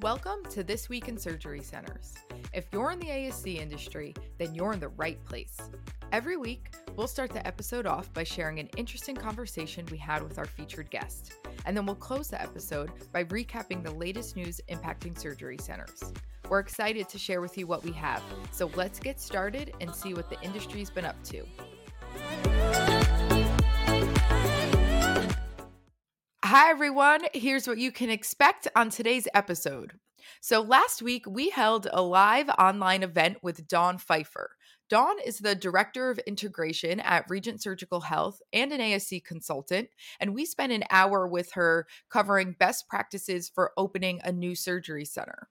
Welcome to This Week in Surgery Centers. If you're in the ASC industry, then you're in the right place. Every week, we'll start the episode off by sharing an interesting conversation we had with our featured guest, and then we'll close the episode by recapping the latest news impacting surgery centers. We're excited to share with you what we have, so let's get started and see what the industry's been up to. Hi, everyone. Here's what you can expect on today's episode. So, last week we held a live online event with Dawn Pfeiffer. Dawn is the Director of Integration at Regent Surgical Health and an ASC consultant, and we spent an hour with her covering best practices for opening a new surgery center.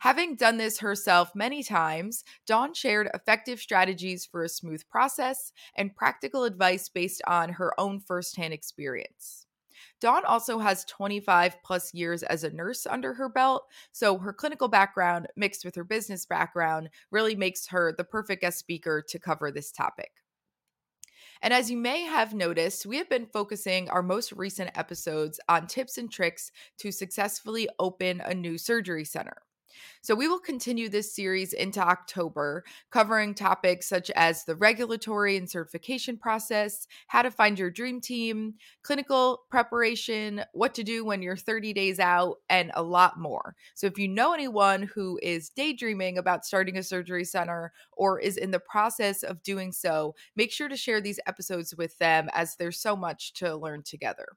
Having done this herself many times, Dawn shared effective strategies for a smooth process and practical advice based on her own firsthand experience. Dawn also has 25 plus years as a nurse under her belt, so her clinical background mixed with her business background really makes her the perfect guest speaker to cover this topic. And as you may have noticed, we have been focusing our most recent episodes on tips and tricks to successfully open a new surgery center. So, we will continue this series into October, covering topics such as the regulatory and certification process, how to find your dream team, clinical preparation, what to do when you're 30 days out, and a lot more. So, if you know anyone who is daydreaming about starting a surgery center or is in the process of doing so, make sure to share these episodes with them as there's so much to learn together.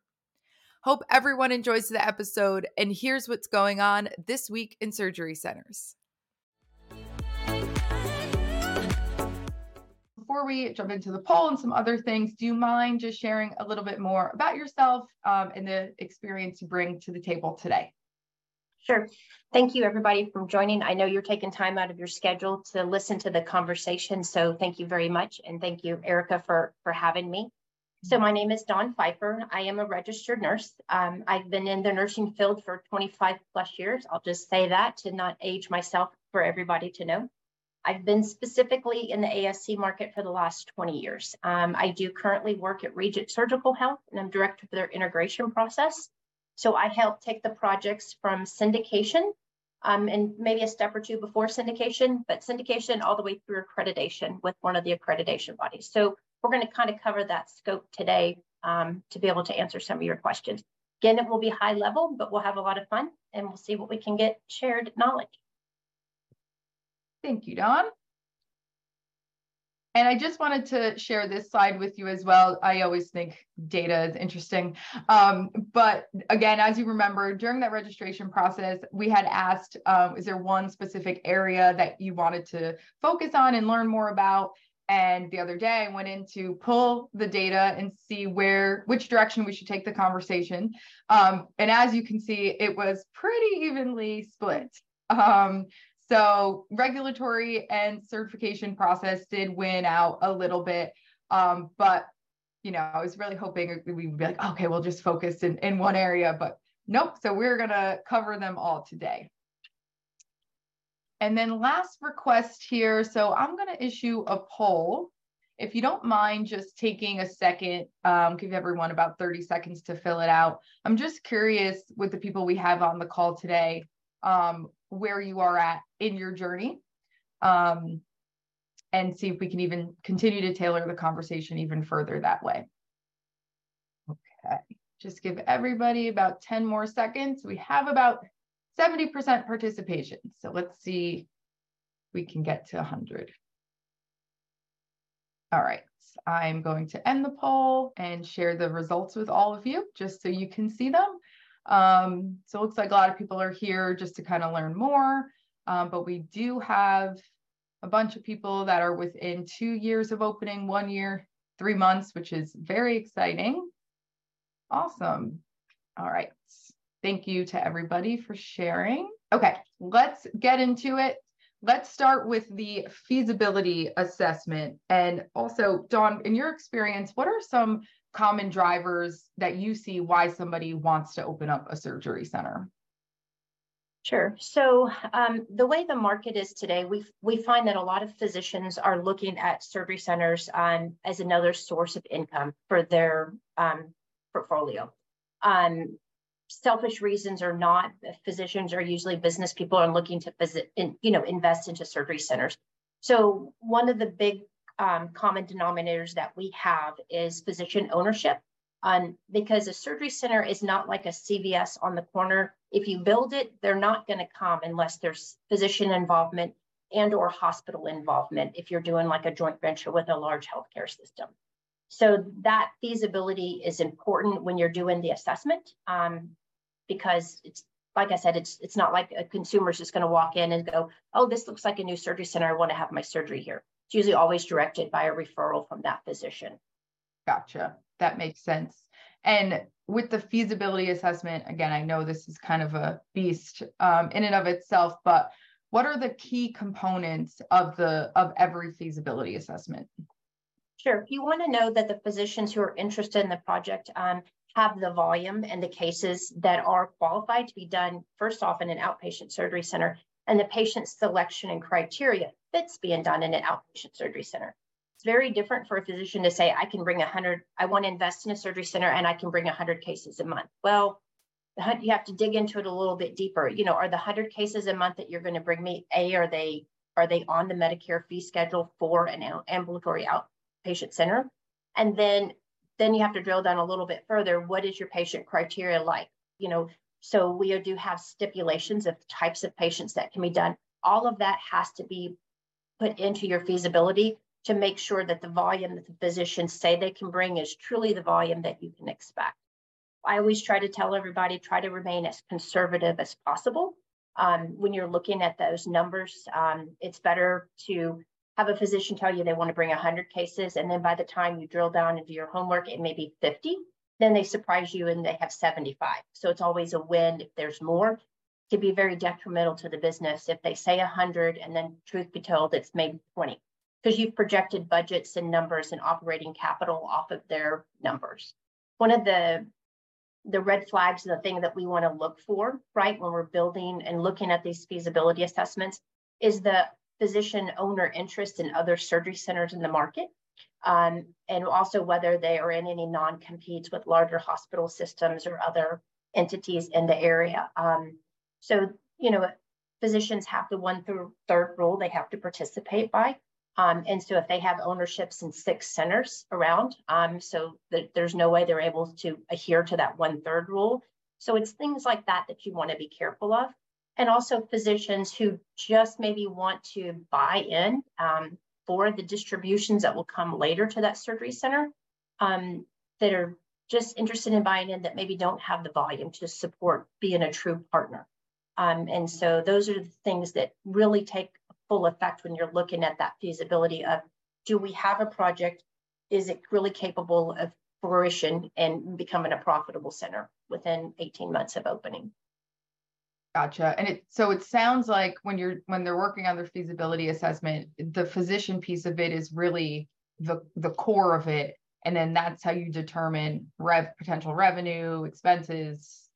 Hope everyone enjoys the episode. And here's what's going on this week in surgery centers. Before we jump into the poll and some other things, do you mind just sharing a little bit more about yourself um, and the experience you bring to the table today? Sure. Thank you, everybody, for joining. I know you're taking time out of your schedule to listen to the conversation, so thank you very much, and thank you, Erica, for for having me. So my name is Dawn Pfeiffer. I am a registered nurse. Um, I've been in the nursing field for 25 plus years. I'll just say that to not age myself for everybody to know. I've been specifically in the ASC market for the last 20 years. Um, I do currently work at Regent Surgical Health and I'm director for their integration process. So I help take the projects from syndication um, and maybe a step or two before syndication, but syndication all the way through accreditation with one of the accreditation bodies. So we're going to kind of cover that scope today um, to be able to answer some of your questions. Again, it will be high level, but we'll have a lot of fun and we'll see what we can get shared knowledge. Thank you, Dawn. And I just wanted to share this slide with you as well. I always think data is interesting. Um, but again, as you remember, during that registration process, we had asked, um, is there one specific area that you wanted to focus on and learn more about? And the other day, I went in to pull the data and see where, which direction we should take the conversation. Um, and as you can see, it was pretty evenly split. Um, so regulatory and certification process did win out a little bit. Um, but, you know, I was really hoping we'd be like, okay, we'll just focus in, in one area, but nope. So we're going to cover them all today. And then last request here. So I'm going to issue a poll. If you don't mind just taking a second, um, give everyone about 30 seconds to fill it out. I'm just curious with the people we have on the call today, um, where you are at in your journey. Um, and see if we can even continue to tailor the conversation even further that way. Okay, just give everybody about 10 more seconds. We have about 70% participation. So let's see we can get to 100. All right, I'm going to end the poll and share the results with all of you just so you can see them. Um, so it looks like a lot of people are here just to kind of learn more, um, but we do have a bunch of people that are within two years of opening, one year, three months, which is very exciting. Awesome. All right. Thank you to everybody for sharing. Okay, let's get into it. Let's start with the feasibility assessment. And also, Dawn, in your experience, what are some common drivers that you see why somebody wants to open up a surgery center? Sure. So um, the way the market is today, we we find that a lot of physicians are looking at surgery centers um, as another source of income for their um, portfolio. Um, selfish reasons or not, physicians are usually business people and looking to visit, you know, invest into surgery centers. So one of the big um, common denominators that we have is physician ownership. Um, because a surgery center is not like a CVS on the corner. If you build it, they're not going to come unless there's physician involvement and or hospital involvement if you're doing like a joint venture with a large healthcare system. So that feasibility is important when you're doing the assessment um, because it's like I said, it's it's not like a consumer's just going to walk in and go, oh, this looks like a new surgery center. I want to have my surgery here. It's usually always directed by a referral from that physician. Gotcha. That makes sense. And with the feasibility assessment, again, I know this is kind of a beast um, in and of itself, but what are the key components of the of every feasibility assessment? Sure. You want to know that the physicians who are interested in the project um, have the volume and the cases that are qualified to be done first off in an outpatient surgery center, and the patient selection and criteria fits being done in an outpatient surgery center. It's very different for a physician to say, I can bring 100, I want to invest in a surgery center and I can bring 100 cases a month. Well, you have to dig into it a little bit deeper. You know, are the 100 cases a month that you're going to bring me, A, are they are they on the Medicare fee schedule for an ambulatory out patient center. And then then you have to drill down a little bit further. What is your patient criteria like? You know, so we do have stipulations of types of patients that can be done. All of that has to be put into your feasibility to make sure that the volume that the physicians say they can bring is truly the volume that you can expect. I always try to tell everybody try to remain as conservative as possible. Um, when you're looking at those numbers, um, it's better to have a physician tell you they want to bring 100 cases, and then by the time you drill down and do your homework, it may be 50. Then they surprise you and they have 75. So it's always a win if there's more. It be very detrimental to the business if they say 100 and then, truth be told, it's maybe 20 because you've projected budgets and numbers and operating capital off of their numbers. One of the the red flags the thing that we want to look for, right, when we're building and looking at these feasibility assessments is the physician owner interest in other surgery centers in the market, um, and also whether they are in any non-competes with larger hospital systems or other entities in the area. Um, so, you know, physicians have the one through third rule they have to participate by. Um, and so if they have ownerships in six centers around, um, so th- there's no way they're able to adhere to that one third rule. So it's things like that that you want to be careful of and also physicians who just maybe want to buy in um, for the distributions that will come later to that surgery center um, that are just interested in buying in that maybe don't have the volume to support being a true partner. Um, and so those are the things that really take full effect when you're looking at that feasibility of do we have a project? Is it really capable of fruition and becoming a profitable center within 18 months of opening? Gotcha. And it so it sounds like when you're when they're working on their feasibility assessment, the physician piece of it is really the the core of it. And then that's how you determine rev potential revenue, expenses,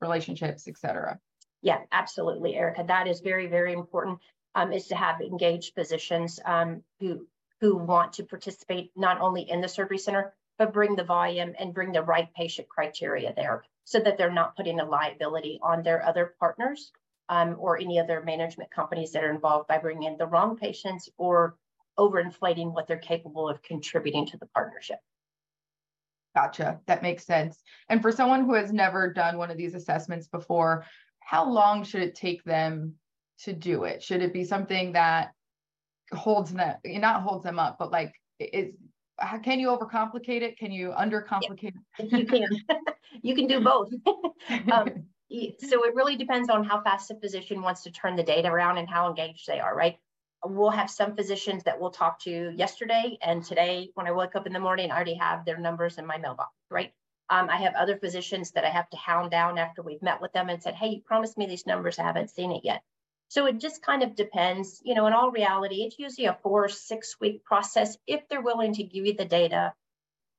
relationships, etc. Yeah, absolutely, Erica. That is very, very important. Um, is to have engaged physicians um, who who want to participate not only in the surgery center, but bring the volume and bring the right patient criteria there so that they're not putting a liability on their other partners um, or any other management companies that are involved by bringing in the wrong patients or overinflating what they're capable of contributing to the partnership. Gotcha. That makes sense. And for someone who has never done one of these assessments before, how long should it take them to do it? Should it be something that holds them, not holds them up, but like is can you overcomplicate it? Can you undercomplicate it? You can. you can do both. um, so it really depends on how fast the physician wants to turn the data around and how engaged they are, right? We'll have some physicians that we'll talk to yesterday, and today, when I woke up in the morning, I already have their numbers in my mailbox, right? Um, I have other physicians that I have to hound down after we've met with them and said, "Hey, you promised me these numbers. I haven't seen it yet." So it just kind of depends. You know, in all reality, it's usually a four or six week process if they're willing to give you the data.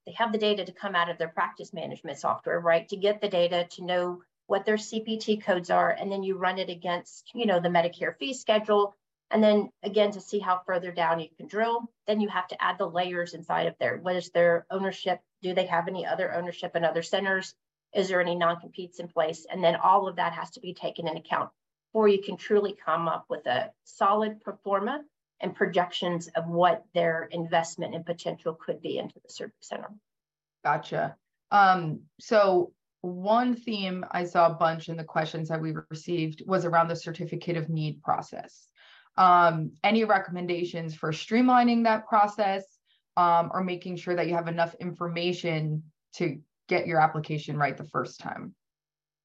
They have the data to come out of their practice management software, right? To get the data to know what their CPT codes are, and then you run it against, you know, the Medicare fee schedule. And then again, to see how further down you can drill, then you have to add the layers inside of there. What is their ownership? Do they have any other ownership in other centers? Is there any non-competes in place? And then all of that has to be taken into account before you can truly come up with a solid pro forma and projections of what their investment and potential could be into the service center. Gotcha. Um, so one theme I saw a bunch in the questions that we received was around the certificate of need process. Um, any recommendations for streamlining that process um, or making sure that you have enough information to get your application right the first time?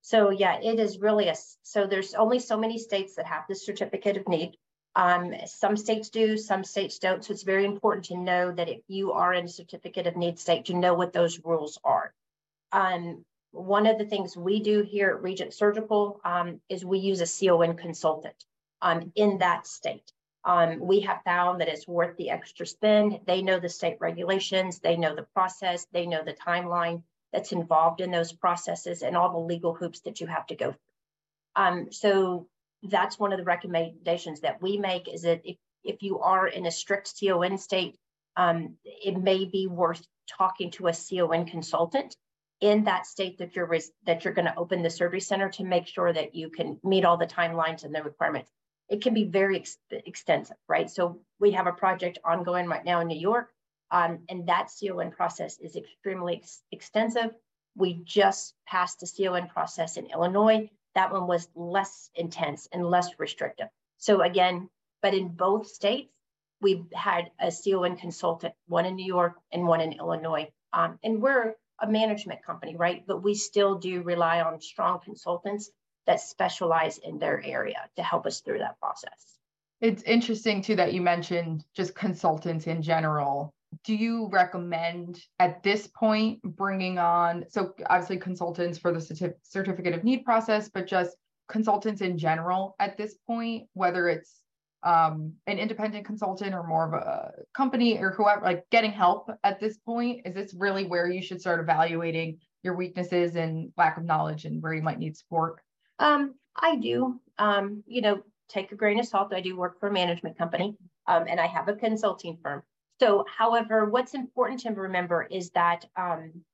So yeah, it is really a, so there's only so many states that have the certificate of need. Um, some states do, some states don't. So it's very important to know that if you are in a certificate of need state, to know what those rules are. Um, one of the things we do here at Regent Surgical um, is we use a CON consultant um, in that state. Um, we have found that it's worth the extra spend. They know the state regulations, they know the process, they know the timeline that's involved in those processes and all the legal hoops that you have to go through. Um, so that's one of the recommendations that we make is that if, if you are in a strict CON state, um, it may be worth talking to a CON consultant in that state that you're that you're going to open the surgery center to make sure that you can meet all the timelines and the requirements. It can be very ex extensive, right? So we have a project ongoing right now in New York, um, and that CON process is extremely ex extensive. We just passed the CON process in Illinois. That one was less intense and less restrictive. So again, but in both states, we've had a CON consultant, one in New York and one in Illinois. Um, and we're a management company, right? But we still do rely on strong consultants that specialize in their area to help us through that process. It's interesting too that you mentioned just consultants in general. Do you recommend at this point bringing on, so obviously consultants for the certificate of need process, but just consultants in general at this point, whether it's um, an independent consultant or more of a company or whoever, like getting help at this point? Is this really where you should start evaluating your weaknesses and lack of knowledge and where you might need support? Um, I do. Um, you know, take a grain of salt. I do work for a management company um, and I have a consulting firm. So, however, what's important to remember is that um,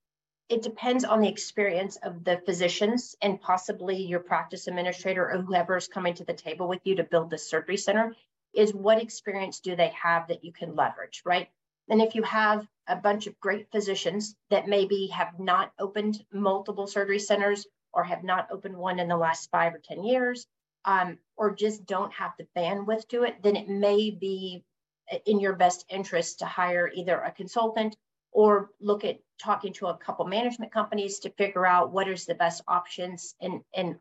it depends on the experience of the physicians and possibly your practice administrator or whoever is coming to the table with you to build the surgery center is what experience do they have that you can leverage, right? And if you have a bunch of great physicians that maybe have not opened multiple surgery centers or have not opened one in the last five or 10 years, um, or just don't have the bandwidth to it, then it may be in your best interest to hire either a consultant or look at talking to a couple management companies to figure out what is the best options and, and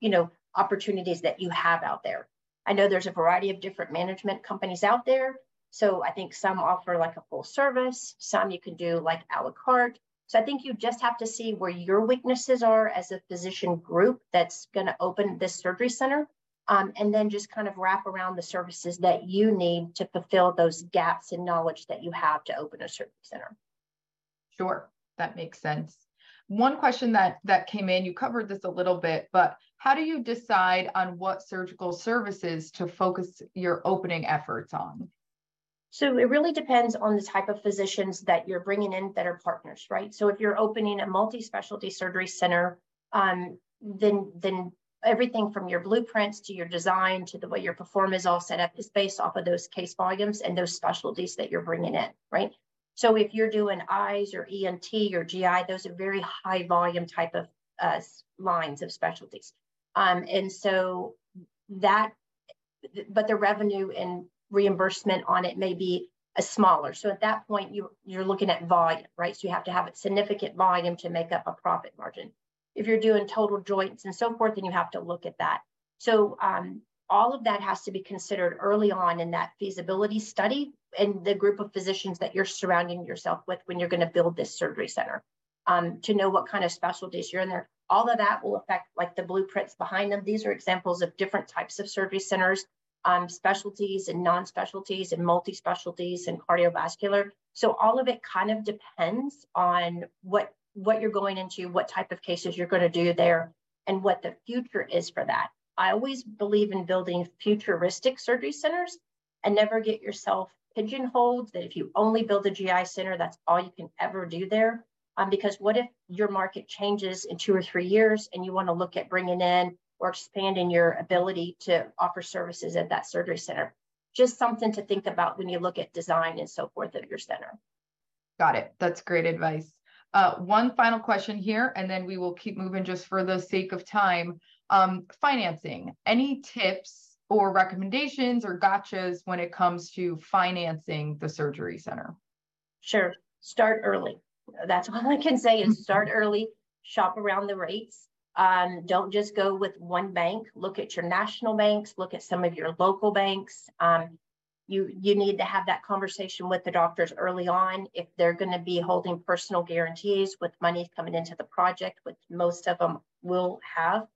you know, opportunities that you have out there. I know there's a variety of different management companies out there. So I think some offer like a full service, some you can do like a la carte. So I think you just have to see where your weaknesses are as a physician group that's going to open this surgery center. Um, and then just kind of wrap around the services that you need to fulfill those gaps in knowledge that you have to open a surgery center. Sure, that makes sense. One question that that came in, you covered this a little bit, but how do you decide on what surgical services to focus your opening efforts on? So it really depends on the type of physicians that you're bringing in that are partners, right? So if you're opening a multi-specialty surgery center, um, then then everything from your blueprints to your design to the way your pro forma is all set up is based off of those case volumes and those specialties that you're bringing in, right? So if you're doing eyes or ENT or GI, those are very high volume type of uh, lines of specialties. Um, and so that, but the revenue and reimbursement on it may be a smaller. So at that point, you, you're looking at volume, right? So you have to have a significant volume to make up a profit margin. If you're doing total joints and so forth, then you have to look at that. So um, all of that has to be considered early on in that feasibility study and the group of physicians that you're surrounding yourself with when you're going to build this surgery center um, to know what kind of specialties you're in there. All of that will affect like the blueprints behind them. These are examples of different types of surgery centers, um, specialties and non-specialties and multi-specialties and cardiovascular. So all of it kind of depends on what what you're going into, what type of cases you're going to do there, and what the future is for that. I always believe in building futuristic surgery centers and never get yourself pigeonholed that if you only build a GI center, that's all you can ever do there. Um, because what if your market changes in two or three years and you want to look at bringing in or expanding your ability to offer services at that surgery center? Just something to think about when you look at design and so forth of your center. Got it. That's great advice. Uh, one final question here, and then we will keep moving just for the sake of time. Um, financing, any tips or recommendations or gotchas when it comes to financing the surgery center? Sure. Start early. That's all I can say is start early, shop around the rates. Um, don't just go with one bank. Look at your national banks, look at some of your local banks. Um, you, you need to have that conversation with the doctors early on if they're going to be holding personal guarantees with money coming into the project, which most of them will have.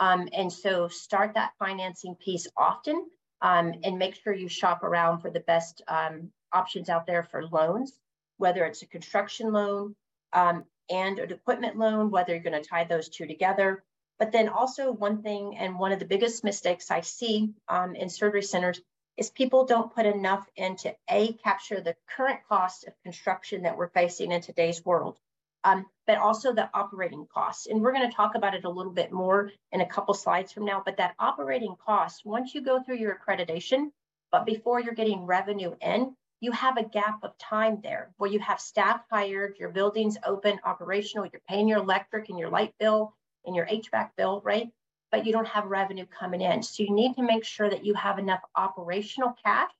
Um, and so start that financing piece often um, and make sure you shop around for the best um, options out there for loans, whether it's a construction loan um, and an equipment loan, whether you're going to tie those two together. But then also one thing, and one of the biggest mistakes I see um, in surgery centers is people don't put enough into A, capture the current cost of construction that we're facing in today's world um, but also the operating costs. And we're going to talk about it a little bit more in a couple slides from now. But that operating cost, once you go through your accreditation, but before you're getting revenue in, you have a gap of time there where you have staff hired, your building's open, operational, you're paying your electric and your light bill and your HVAC bill, right? But you don't have revenue coming in. So you need to make sure that you have enough operational cash.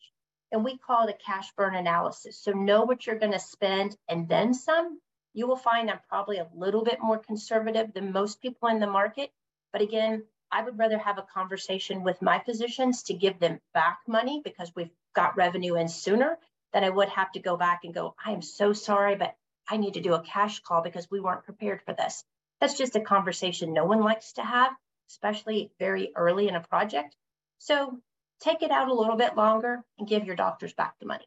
And we call it a cash burn analysis. So know what you're going to spend and then some you will find I'm probably a little bit more conservative than most people in the market. But again, I would rather have a conversation with my physicians to give them back money because we've got revenue in sooner than I would have to go back and go, I am so sorry, but I need to do a cash call because we weren't prepared for this. That's just a conversation no one likes to have, especially very early in a project. So take it out a little bit longer and give your doctors back the money.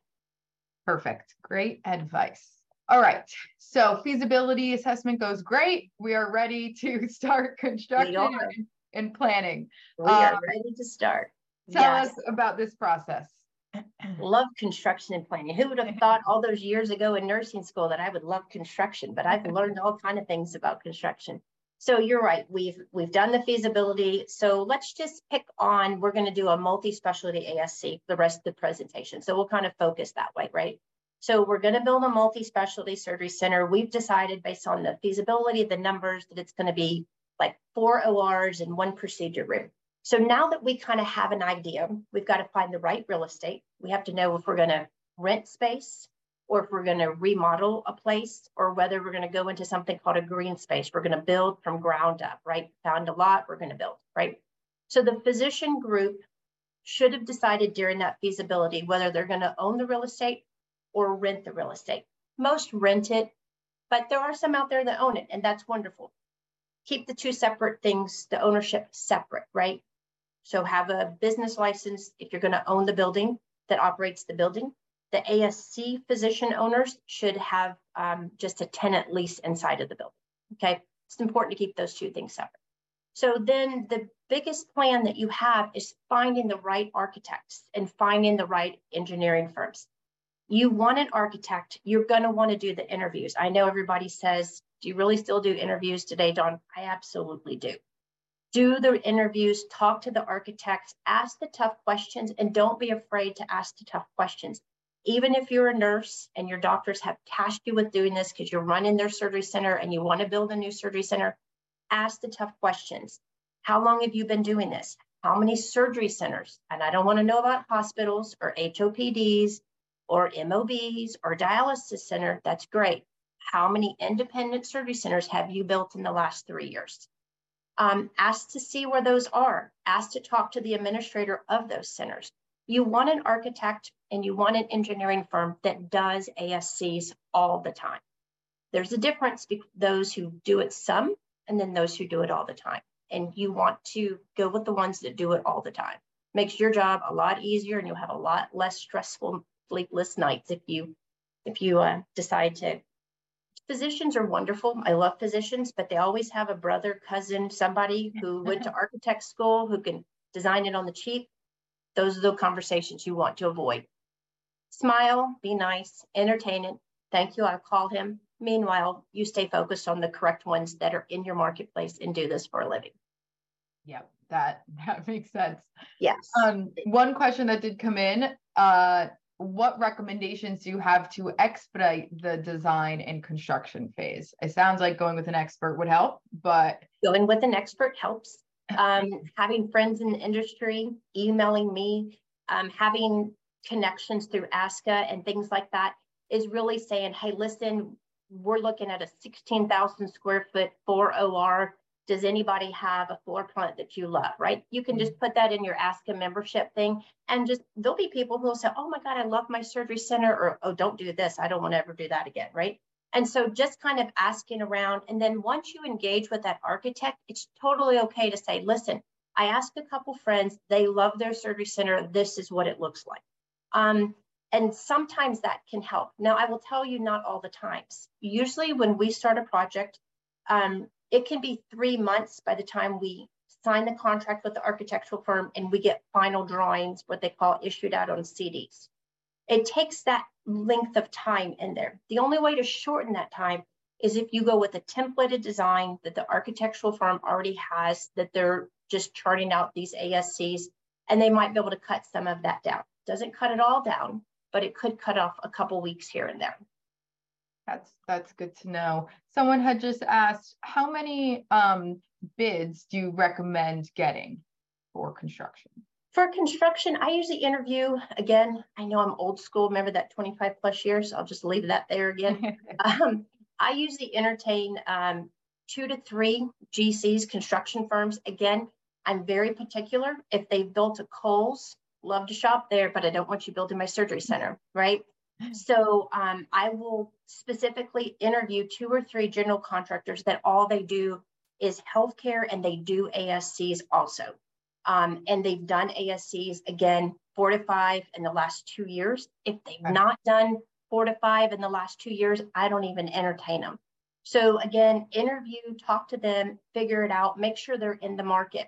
Perfect. Great advice. All right. So feasibility assessment goes great. We are ready to start construction and, planning. We are um, ready to start. Tell yes. us about this process. love construction and planning. Who would have thought all those years ago in nursing school that I would love construction, but I've learned all kind of things about construction. So you're right. We've we've done the feasibility. So let's just pick on. We're going to do a multi-specialty ASC the rest of the presentation. So we'll kind of focus that way, right? So we're going to build a multi-specialty surgery center. We've decided based on the feasibility, the numbers, that it's going to be like four ORs and one procedure room. So now that we kind of have an idea, we've got to find the right real estate. We have to know if we're going to rent space or if we're going to remodel a place or whether we're going to go into something called a green space. We're going to build from ground up, right? Found a lot, we're going to build, right? So the physician group should have decided during that feasibility whether they're going to own the real estate or rent the real estate. Most rent it, but there are some out there that own it, and that's wonderful. Keep the two separate things, the ownership separate, right? So have a business license if you're going to own the building that operates the building. The ASC physician owners should have um, just a tenant lease inside of the building. Okay, it's important to keep those two things separate. So then the biggest plan that you have is finding the right architects and finding the right engineering firms you want an architect, you're going to want to do the interviews. I know everybody says, Do you really still do interviews today, Dawn? I absolutely do. Do the interviews, talk to the architects, ask the tough questions, and don't be afraid to ask the tough questions. Even if you're a nurse and your doctors have tasked you with doing this because you're running their surgery center and you want to build a new surgery center, ask the tough questions. How long have you been doing this? How many surgery centers? And I don't want to know about hospitals or HOPDs or MOBs or dialysis center, that's great. How many independent surgery centers have you built in the last three years? Um, ask to see where those are. Ask to talk to the administrator of those centers. You want an architect and you want an engineering firm that does ASCs all the time. There's a difference between those who do it some and then those who do it all the time. And you want to go with the ones that do it all the time. Makes your job a lot easier and you'll have a lot less stressful sleepless nights if you if you uh, decide to. Physicians are wonderful. I love physicians, but they always have a brother, cousin, somebody who went to architect school who can design it on the cheap. Those are the conversations you want to avoid. Smile, be nice, entertain it. Thank you. I'll call him Meanwhile, you stay focused on the correct ones that are in your marketplace and do this for a living. Yep, that that makes sense. Yes. Um, one question that did come in, uh, what recommendations do you have to expedite the design and construction phase? It sounds like going with an expert would help, but going with an expert helps. Um, having friends in the industry, emailing me, um, having connections through ASCA and things like that is really saying, hey, listen, we're looking at a 16,000 square foot four OR. Does anybody have a floor plan that you love, right? You can just put that in your ASCA membership thing and just, there'll be people who will say, oh my God, I love my surgery center or, oh, don't do this. I don't want to ever do that again, right? And so just kind of asking around. And then once you engage with that architect, it's totally okay to say, listen, I asked a couple friends, they love their surgery center. This is what it looks like. Um, and sometimes that can help. Now, I will tell you, not all the times. Usually, when we start a project, um, it can be three months by the time we sign the contract with the architectural firm and we get final drawings, what they call issued out on CDs. It takes that length of time in there. The only way to shorten that time is if you go with a templated design that the architectural firm already has, that they're just charting out these ASCs, and they might be able to cut some of that down. Doesn't cut it all down, but it could cut off a couple weeks here and there. That's that's good to know. Someone had just asked, how many um, bids do you recommend getting for construction? For construction, I usually interview again. I know I'm old school. Remember that 25 plus years? I'll just leave that there again. um, I usually entertain um, two to three GCs, construction firms. Again, I'm very particular. If they've built a Kohl's love to shop there, but I don't want you building my surgery center, right? So um, I will specifically interview two or three general contractors that all they do is healthcare and they do ASCs also. Um, and they've done ASCs again, four to five in the last two years. If they've not done four to five in the last two years, I don't even entertain them. So again, interview, talk to them, figure it out, make sure they're in the market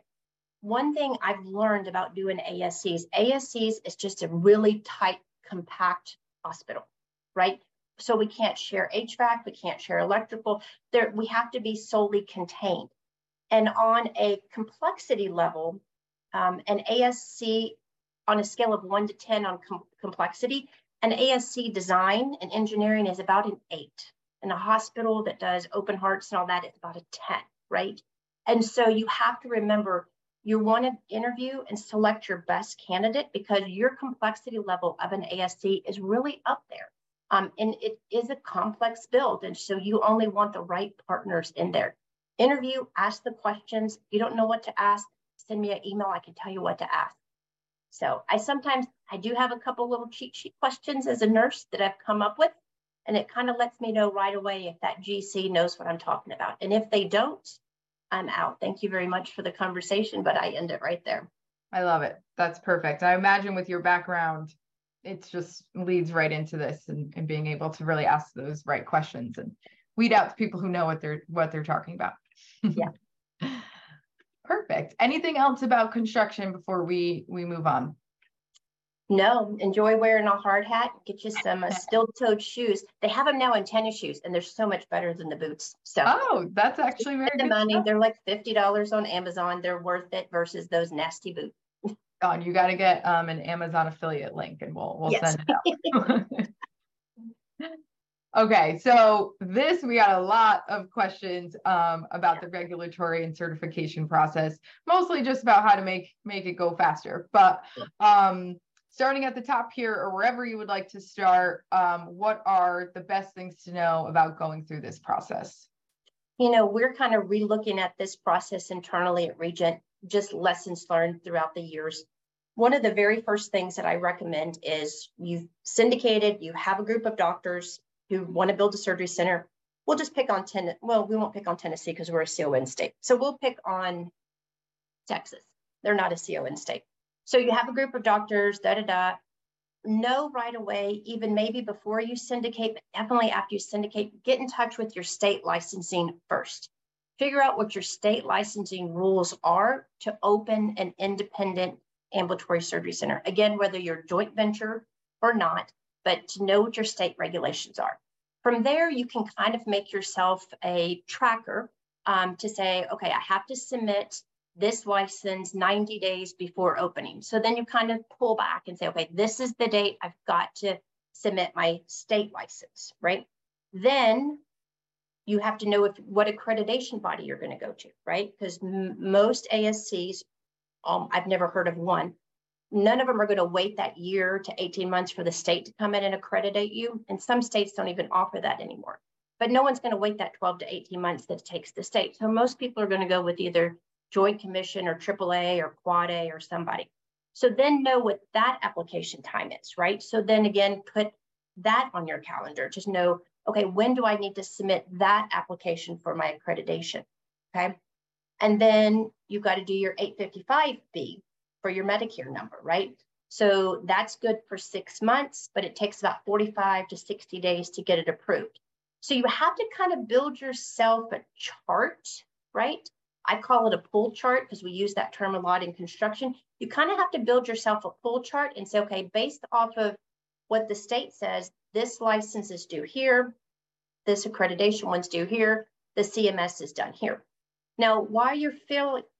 one thing I've learned about doing ASCs, ASCs is just a really tight, compact hospital, right? So we can't share HVAC, we can't share electrical. There, we have to be solely contained. And on a complexity level, um, an ASC on a scale of one to 10 on com- complexity, an ASC design and engineering is about an eight. And a hospital that does open hearts and all that is about a 10, right? And so you have to remember you want to interview and select your best candidate because your complexity level of an ASC is really up there. Um, and it is a complex build. And so you only want the right partners in there. Interview, ask the questions. You don't know what to ask, send me an email. I can tell you what to ask. So I sometimes, I do have a couple little cheat sheet questions as a nurse that I've come up with. And it kind of lets me know right away if that GC knows what I'm talking about. And if they don't, I'm out. Thank you very much for the conversation, but I end it right there. I love it. That's perfect. I imagine with your background, it just leads right into this and, and being able to really ask those right questions and weed out the people who know what they're what they're talking about. Yeah. Perfect. Anything else about construction before we we move on? No, enjoy wearing a hard hat. Get you some uh, steel-toed shoes. They have them now in tennis shoes, and they're so much better than the boots. So oh, that's actually very the money. Stuff. They're like fifty dollars on Amazon. They're worth it versus those nasty boots. God, you got to get um an Amazon affiliate link, and we'll we'll yes. send it out. okay, so this we got a lot of questions um about the regulatory and certification process, mostly just about how to make make it go faster, but um starting at the top here or wherever you would like to start, um, what are the best things to know about going through this process? You know, we're kind of relooking at this process internally at Regent, just lessons learned throughout the years. One of the very first things that I recommend is you've syndicated, you have a group of doctors who want to build a surgery center. We'll just pick on 10. Well, we won't pick on Tennessee because we're a CON state. So we'll pick on Texas. They're not a CON state. So you have a group of doctors, da da da. Know right away, even maybe before you syndicate, but definitely after you syndicate, get in touch with your state licensing first. Figure out what your state licensing rules are to open an independent ambulatory surgery center. Again, whether you're joint venture or not, but to know what your state regulations are. From there, you can kind of make yourself a tracker um, to say, okay, I have to submit this license 90 days before opening. So then you kind of pull back and say, okay, this is the date I've got to submit my state license, right? Then you have to know if what accreditation body you're going to go to, right? Because m- most ASCs, um, I've never heard of one. None of them are going to wait that year to 18 months for the state to come in and accreditate you. And some states don't even offer that anymore. But no one's going to wait that 12 to 18 months that it takes the state. So most people are going to go with either Joint Commission or AAA or Quad A or somebody. So then know what that application time is, right? So then again, put that on your calendar. Just know, okay, when do I need to submit that application for my accreditation? Okay. And then you've got to do your 855B for your Medicare number, right? So that's good for six months, but it takes about 45 to 60 days to get it approved. So you have to kind of build yourself a chart, right? I call it a pull chart because we use that term a lot in construction. You kind of have to build yourself a pull chart and say, okay, based off of what the state says, this license is due here, this accreditation one's due here, the CMS is done here. Now, while you're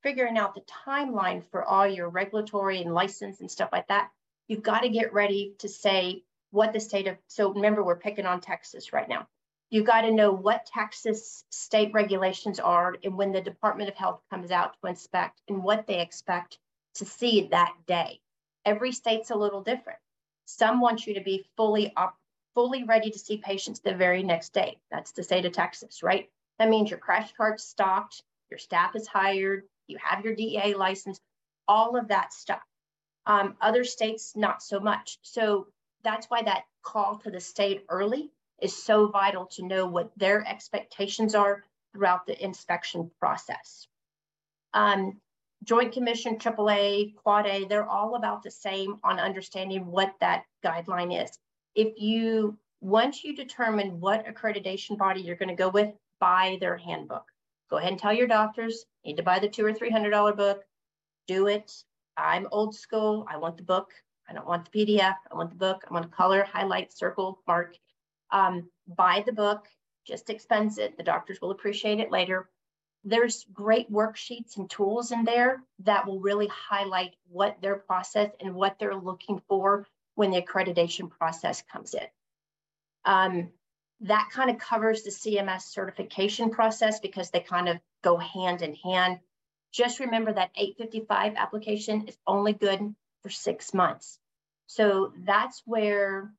figuring out the timeline for all your regulatory and license and stuff like that, you've got to get ready to say what the state of, so remember, we're picking on Texas right now You've got to know what Texas state regulations are and when the Department of Health comes out to inspect and what they expect to see that day. Every state's a little different. Some want you to be fully up, fully ready to see patients the very next day. That's the state of Texas, right? That means your crash cart's stocked, your staff is hired, you have your DEA license, all of that stuff. Um, other states, not so much. So that's why that call to the state early is so vital to know what their expectations are throughout the inspection process. Um, Joint Commission, AAA, Quad A, they're all about the same on understanding what that guideline is. If you, once you determine what accreditation body you're going to go with, buy their handbook. Go ahead and tell your doctors, need to buy the two or three hundred dollar book. Do it. I'm old school. I want the book. I don't want the PDF. I want the book. I want to color, highlight, circle, mark um, buy the book, just expense it. The doctors will appreciate it later. There's great worksheets and tools in there that will really highlight what their process and what they're looking for when the accreditation process comes in. Um, that kind of covers the CMS certification process because they kind of go hand in hand. Just remember that 855 application is only good for six months. So that's where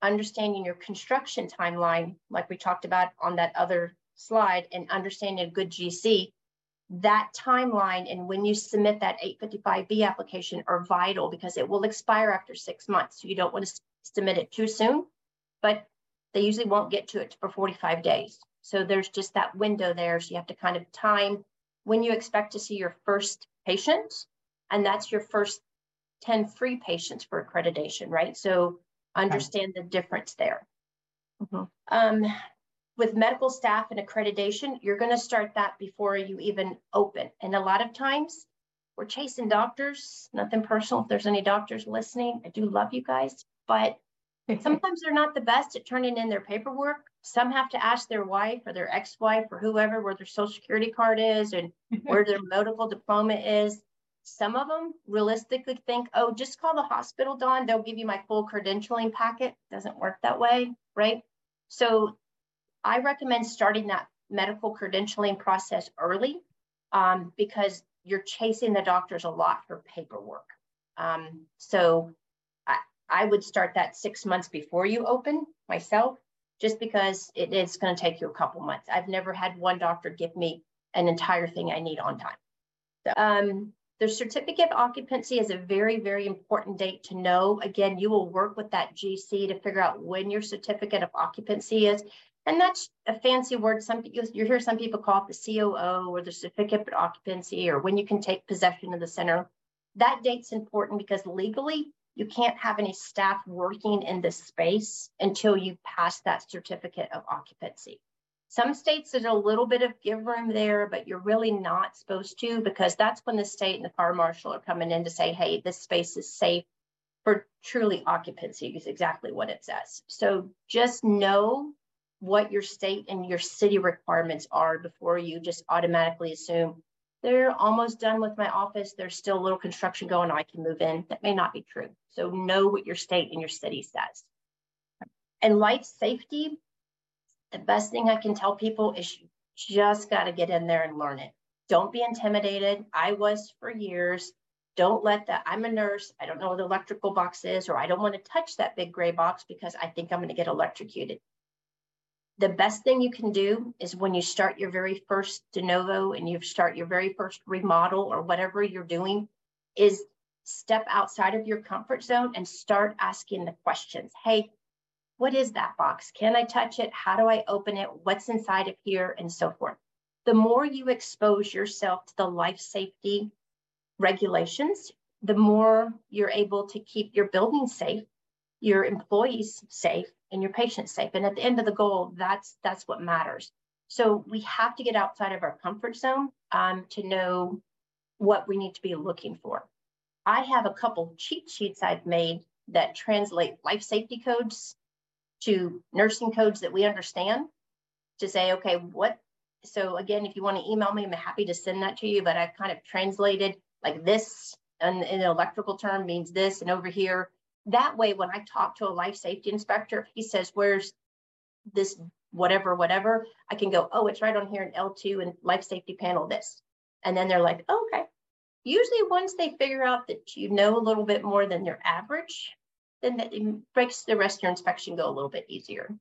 understanding your construction timeline, like we talked about on that other slide, and understanding a good GC, that timeline and when you submit that 855B application are vital because it will expire after six months. So you don't want to submit it too soon, but they usually won't get to it for 45 days. So there's just that window there. So you have to kind of time when you expect to see your first patient, and that's your first 10 free patients for accreditation, right? So understand the difference there. Mm-hmm. Um, with medical staff and accreditation, you're going to start that before you even open. And a lot of times we're chasing doctors, nothing personal. If there's any doctors listening, I do love you guys, but sometimes they're not the best at turning in their paperwork. Some have to ask their wife or their ex wife or whoever where their social security card is and where their medical diploma is. Some of them realistically think, oh, just call the hospital, Dawn. They'll give you my full credentialing packet. Doesn't work that way, right? So I recommend starting that medical credentialing process early um, because you're chasing the doctors a lot for paperwork. Um, so I, would start that six months before you open myself, just because it is going to take you a couple months. I've never had one doctor give me an entire thing I need on time. Um, the certificate of occupancy is a very, very important date to know. Again, you will work with that GC to figure out when your certificate of occupancy is. And that's a fancy word. Some you, you hear some people call it the COO or the certificate of occupancy or when you can take possession of the center. That date's important because legally you can't have any staff working in this space until you pass that certificate of occupancy. Some states, there's a little bit of give room there, but you're really not supposed to because that's when the state and the fire marshal are coming in to say, hey, this space is safe for truly occupancy is exactly what it says. So just know what your state and your city requirements are before you just automatically assume they're almost done with my office. There's still a little construction going. On. I can move in. That may not be true. So know what your state and your city says. And life safety, the best thing I can tell people is you just got to get in there and learn it. Don't be intimidated. I was for years. Don't let that. I'm a nurse. I don't know what the electrical box is, or I don't want to touch that big gray box because I think I'm going to get electrocuted the best thing you can do is when you start your very first de novo and you start your very first remodel or whatever you're doing is step outside of your comfort zone and start asking the questions. Hey what is that box? Can i touch it? How do i open it? What's inside of here? And so forth. The more you expose yourself to the life safety regulations the more you're able to keep your building safe your employees safe and your patients safe. And at the end of the goal, that's that's what matters. So we have to get outside of our comfort zone um, to know what we need to be looking for. I have a couple cheat sheets I've made that translate life safety codes to nursing codes that we understand to say, okay, what? So again, if you want to email me, I'm happy to send that to you. But I've kind of translated like this, and in an electrical term means this, and over here that way, when I talk to a life safety inspector, if he says, where's this whatever, whatever, I can go, oh, it's right on here in L2 and life safety panel this. And then they're like, oh, okay. Usually once they figure out that you know a little bit more than their average, then that makes the rest of your inspection go a little bit easier.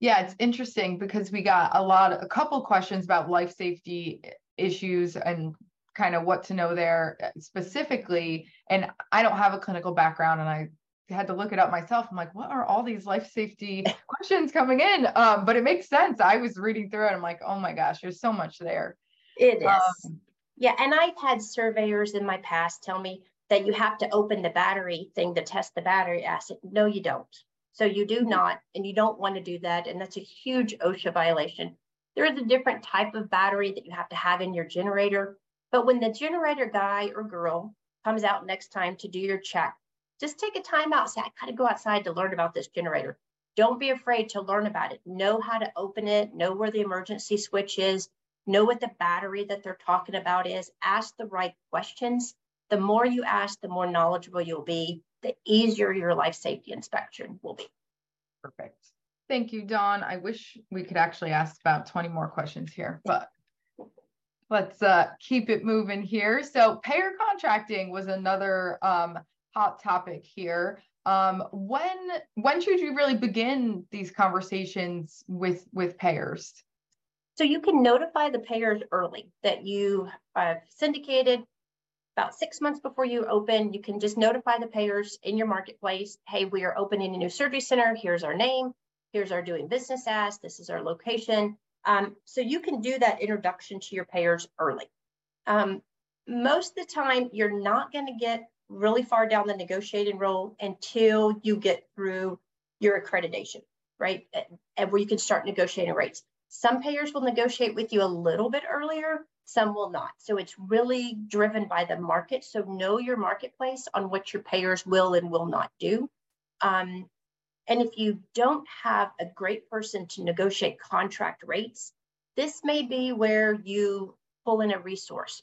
Yeah, it's interesting because we got a lot, a couple questions about life safety issues and kind of what to know there uh, specifically. And I don't have a clinical background and I had to look it up myself. I'm like, what are all these life safety questions coming in? Um, but it makes sense. I was reading through it. I'm like, oh my gosh, there's so much there. It is. Um, yeah. And I've had surveyors in my past tell me that you have to open the battery thing to test the battery acid. No, you don't. So you do not, and you don't want to do that. And that's a huge OSHA violation. There is a different type of battery that you have to have in your generator. But when the generator guy or girl comes out next time to do your check, just take a time out. Say, I got to go outside to learn about this generator. Don't be afraid to learn about it. Know how to open it, know where the emergency switch is, know what the battery that they're talking about is. Ask the right questions. The more you ask, the more knowledgeable you'll be, the easier your life safety inspection will be. Perfect. Thank you, Dawn. I wish we could actually ask about 20 more questions here, but let's uh, keep it moving here. So payer contracting was another um, hot topic here. Um, when when should you really begin these conversations with with payers? So you can notify the payers early that you have syndicated about six months before you open. You can just notify the payers in your marketplace. Hey, we are opening a new surgery center. Here's our name. Here's our doing business as. This is our location. Um, so you can do that introduction to your payers early. Um, most of the time, you're not going to get really far down the negotiating role until you get through your accreditation, right? And where you can start negotiating rates. Some payers will negotiate with you a little bit earlier, some will not. So it's really driven by the market. So know your marketplace on what your payers will and will not do. Um, and if you don't have a great person to negotiate contract rates, this may be where you pull in a resource,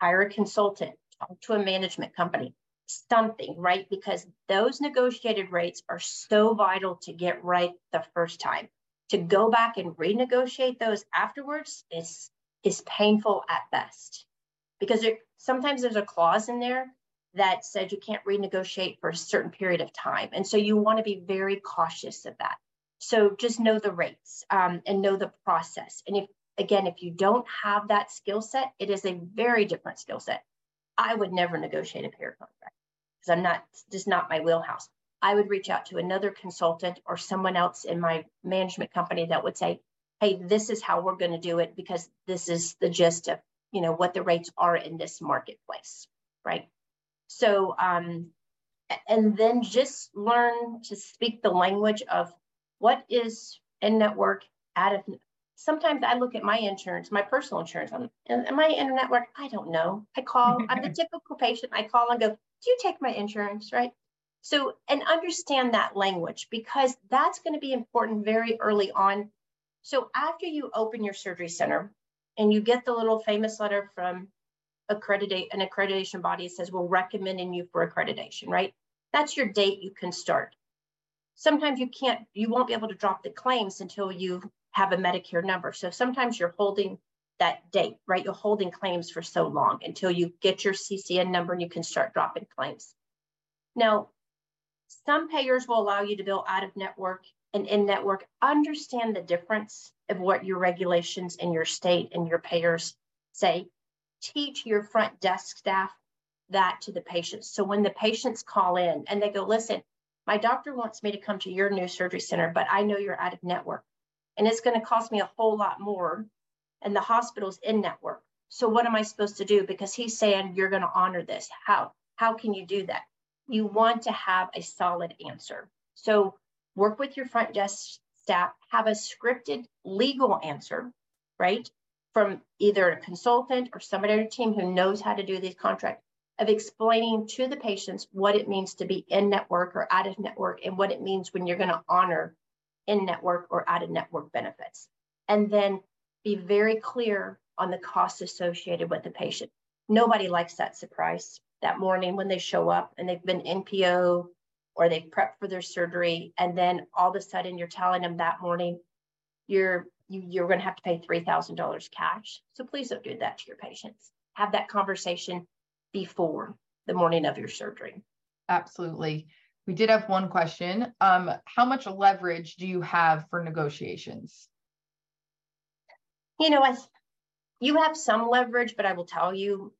hire a consultant, talk to a management company, something, right? Because those negotiated rates are so vital to get right the first time. To go back and renegotiate those afterwards is, is painful at best because there, sometimes there's a clause in there that said you can't renegotiate for a certain period of time. And so you want to be very cautious of that. So just know the rates um, and know the process. And if, again, if you don't have that skill set, it is a very different skill set. I would never negotiate a payer contract because I'm not, just not my wheelhouse. I would reach out to another consultant or someone else in my management company that would say, hey, this is how we're going to do it because this is the gist of, you know, what the rates are in this marketplace, right? So, um, and then just learn to speak the language of what is in network out of. Sometimes I look at my insurance, my personal insurance, am I in network? I don't know. I call, I'm the typical patient. I call and go, Do you take my insurance? Right. So, and understand that language because that's going to be important very early on. So, after you open your surgery center and you get the little famous letter from accreditate an accreditation body says we're recommending you for accreditation, right? That's your date you can start. Sometimes you can't, you won't be able to drop the claims until you have a Medicare number. So sometimes you're holding that date, right? You're holding claims for so long until you get your CCN number and you can start dropping claims. Now, some payers will allow you to bill out of network and in network. Understand the difference of what your regulations in your state and your payers say. Teach your front desk staff that to the patients. So when the patients call in and they go, listen, my doctor wants me to come to your new surgery center, but I know you're out of network and it's going to cost me a whole lot more and the hospital's in network. So what am I supposed to do? Because he's saying you're going to honor this. How? How can you do that? You want to have a solid answer. So work with your front desk staff, have a scripted legal answer, right? From either a consultant or somebody on your team who knows how to do these contracts of explaining to the patients what it means to be in network or out of network and what it means when you're going to honor in network or out of network benefits. And then be very clear on the costs associated with the patient. Nobody likes that surprise that morning when they show up and they've been NPO or they've prepped for their surgery. And then all of a sudden you're telling them that morning you're you, are going to have to pay $3,000 cash. So please don't do that to your patients. Have that conversation before the morning of your surgery. Absolutely. We did have one question. Um, how much leverage do you have for negotiations? You know, I, you have some leverage, but I will tell you,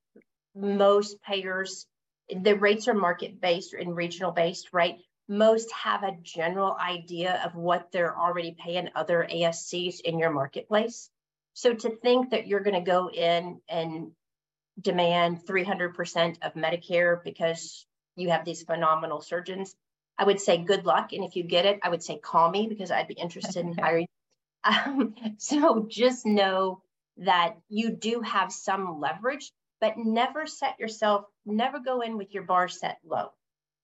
most payers, the rates are market based and regional based, right? Most have a general idea of what they're already paying other ASCs in your marketplace. So to think that you're going to go in and demand 300% of Medicare because you have these phenomenal surgeons, I would say good luck. And if you get it, I would say call me because I'd be interested in hiring. Um, so just know that you do have some leverage, but never set yourself, never go in with your bar set low,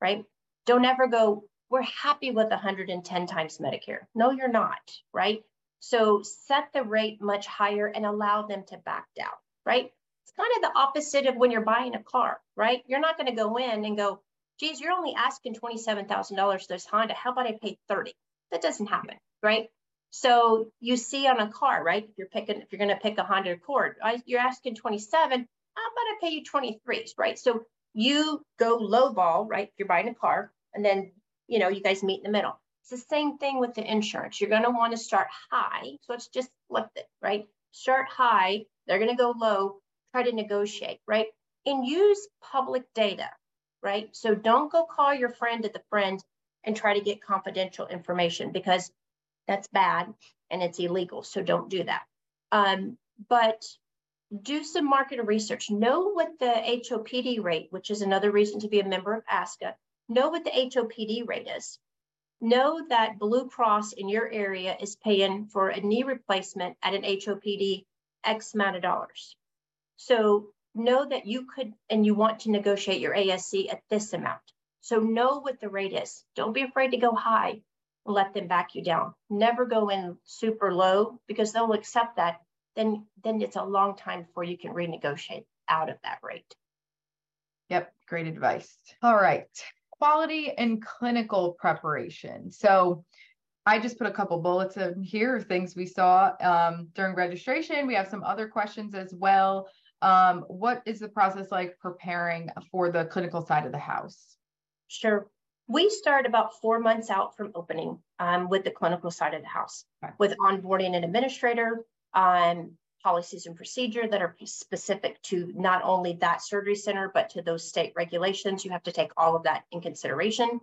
right? Don't ever go, we're happy with 110 times Medicare. No, you're not, right? So set the rate much higher and allow them to back down, right? It's kind of the opposite of when you're buying a car, right? You're not going to go in and go, geez, you're only asking $27,000 for this Honda. How about I pay 30? That doesn't happen, right? So you see on a car, right? If you're picking, if you're going to pick a Honda Accord, uh, you're asking 27. How about I pay you 23, right? So you go low ball, right? If you're buying a car, and then you know you guys meet in the middle. It's the same thing with the insurance. You're going to want to start high, so it's just flip it, right? Start high. They're going to go low. Try to negotiate, right? And use public data right? So don't go call your friend at the friend and try to get confidential information because that's bad and it's illegal. So don't do that. Um, but do some market research. Know what the HOPD rate, which is another reason to be a member of ASCA, know what the HOPD rate is. Know that Blue Cross in your area is paying for a knee replacement at an HOPD X amount of dollars. So know that you could and you want to negotiate your ASC at this amount. So know what the rate is. Don't be afraid to go high let them back you down. Never go in super low because they'll accept that. Then, then it's a long time before you can renegotiate out of that rate. Yep, great advice. All right. Quality and clinical preparation. So I just put a couple bullets in here of things we saw um, during registration. We have some other questions as well. Um, what is the process like preparing for the clinical side of the house? Sure. We start about four months out from opening um, with the clinical side of the house, okay. with onboarding an administrator, um, policies and procedure that are specific to not only that surgery center, but to those state regulations. You have to take all of that in consideration.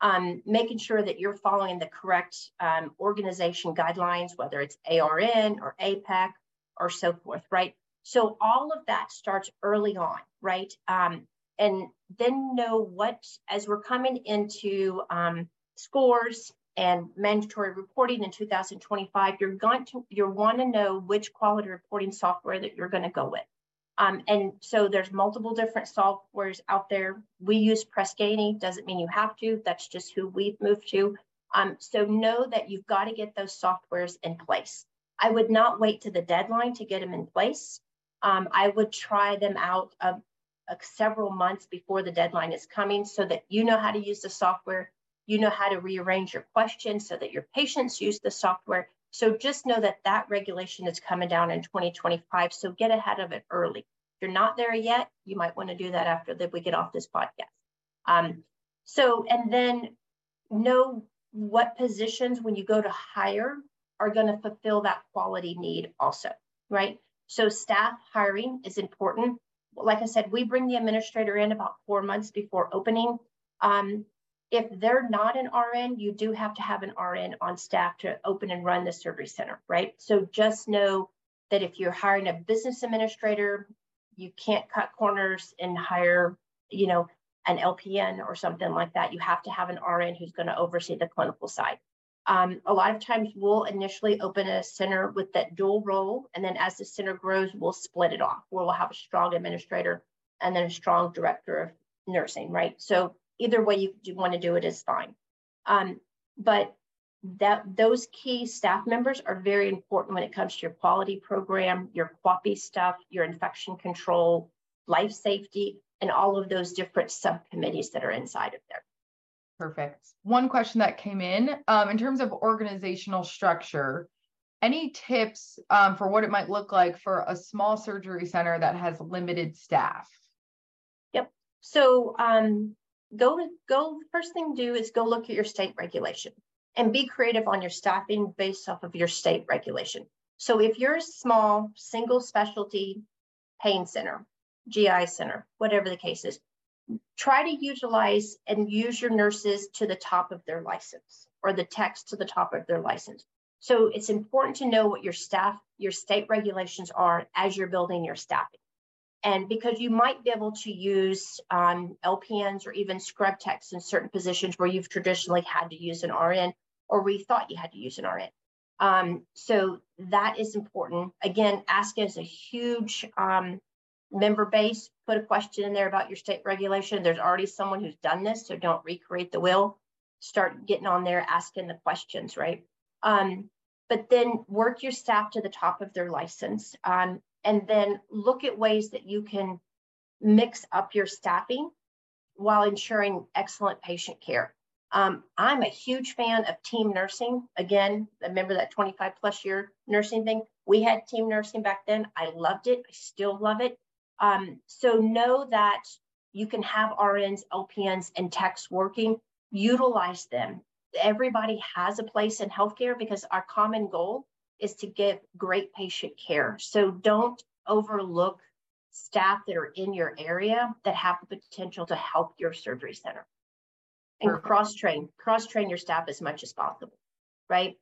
Um, making sure that you're following the correct um, organization guidelines, whether it's ARN or APIC or so forth, right? So all of that starts early on, right? Um, and then know what, as we're coming into um, scores and mandatory reporting in 2025, you're going to you want to know which quality reporting software that you're going to go with. Um, and so there's multiple different softwares out there. We use Press Ganey, doesn't mean you have to, that's just who we've moved to. Um, so know that you've got to get those softwares in place. I would not wait to the deadline to get them in place. Um, I would try them out uh, uh, several months before the deadline is coming so that you know how to use the software, you know how to rearrange your questions so that your patients use the software. So just know that that regulation is coming down in 2025. So get ahead of it early. If you're not there yet, you might want to do that after that we get off this podcast. Um, so, and then know what positions when you go to hire are going to fulfill that quality need also, right? So staff hiring is important. Like I said, we bring the administrator in about four months before opening. Um, if they're not an RN, you do have to have an RN on staff to open and run the surgery center, right? So just know that if you're hiring a business administrator, you can't cut corners and hire, you know, an LPN or something like that. You have to have an RN who's going to oversee the clinical side. Um, a lot of times we'll initially open a center with that dual role, and then as the center grows, we'll split it off where we'll have a strong administrator and then a strong director of nursing, right? So either way you, want to do it is fine. Um, but that those key staff members are very important when it comes to your quality program, your QAPI stuff, your infection control, life safety, and all of those different subcommittees that are inside of there. Perfect. One question that came in um, in terms of organizational structure, any tips um, for what it might look like for a small surgery center that has limited staff? Yep. So um, go go. First thing do is go look at your state regulation and be creative on your staffing based off of your state regulation. So if you're a small single specialty pain center, GI center, whatever the case is, try to utilize and use your nurses to the top of their license or the techs to the top of their license. So it's important to know what your staff, your state regulations are as you're building your staffing. And because you might be able to use um, LPNs or even scrub techs in certain positions where you've traditionally had to use an RN or we thought you had to use an RN. Um, so that is important. Again, ASCA is a huge um, member base, put a question in there about your state regulation. There's already someone who's done this, so don't recreate the wheel. Start getting on there, asking the questions, right? Um, but then work your staff to the top of their license um, and then look at ways that you can mix up your staffing while ensuring excellent patient care. Um, I'm a huge fan of team nursing. Again, remember that 25 plus year nursing thing? We had team nursing back then. I loved it. I still love it. Um, so know that you can have RNs, LPNs, and techs working, utilize them. Everybody has a place in healthcare because our common goal is to give great patient care. So don't overlook staff that are in your area that have the potential to help your surgery center. And cross train, cross train your staff as much as possible, right?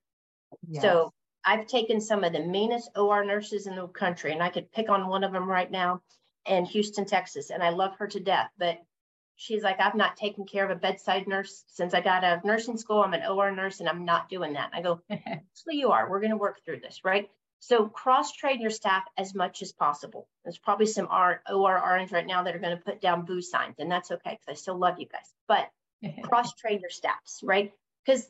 Yes. So I've taken some of the meanest OR nurses in the country, and I could pick on one of them right now in Houston, Texas, and I love her to death. But she's like, I've not taken care of a bedside nurse since I got out of nursing school. I'm an OR nurse and I'm not doing that. I go, actually, you are. We're going to work through this, right? So cross train your staff as much as possible. There's probably some R, OR RNs right now that are going to put down boo signs, and that's okay because I still love you guys. But cross train your staffs, right? Because